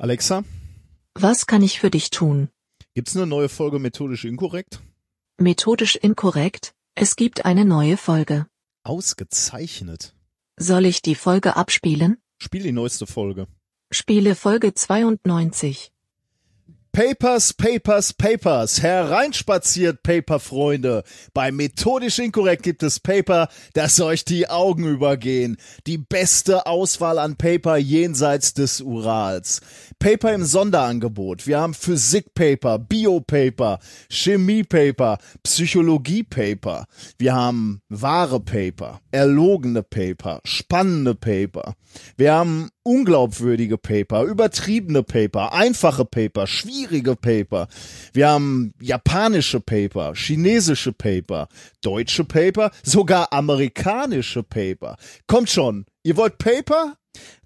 Alexa, Was kann ich für dich tun? gibt's eine neue Folge methodisch inkorrekt? Methodisch inkorrekt. Es gibt eine neue Folge. Ausgezeichnet. Soll ich die Folge abspielen? Spiel die neueste Folge. Spiele Folge 92. Papers, Papers, Papers. Hereinspaziert, Paper-Freunde. Bei Methodisch Inkorrekt gibt es Paper, das euch die Augen übergehen. Die beste Auswahl an Paper jenseits des Urals. Paper im Sonderangebot. Wir haben Physik-Paper, Bio-Paper, Chemie-Paper, Psychologie-Paper. Wir haben wahre Paper, erlogene Paper, spannende Paper. Wir haben unglaubwürdige Paper, übertriebene Paper, einfache Paper, schwierige Paper. Wir haben japanische Paper, chinesische Paper, deutsche Paper, sogar amerikanische Paper. Kommt schon, ihr wollt Paper?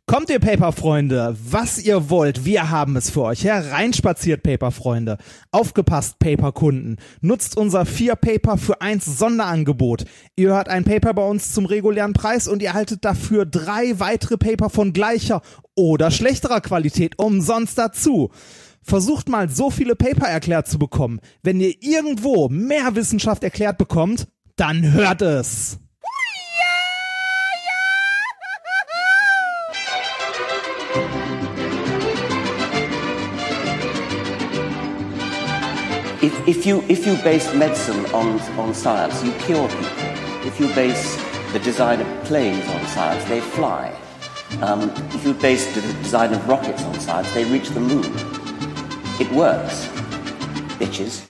Kommt ihr Paper-Freunde, was ihr wollt, wir haben es für euch. Hereinspaziert, Paper-Freunde. Aufgepasst, Paper-Kunden. Nutzt unser 4 Paper für 1 Sonderangebot. Ihr hört ein Paper bei uns zum regulären Preis und ihr erhaltet dafür drei weitere Paper von gleicher oder schlechterer Qualität umsonst dazu. Versucht mal so viele Paper erklärt zu bekommen. Wenn ihr irgendwo mehr Wissenschaft erklärt bekommt, dann hört es. If, if, you, if you base medicine on, on science, you cure people. If you base the design of planes on science, they fly. Um, if you base the design of rockets on science, they reach the moon. It works, bitches.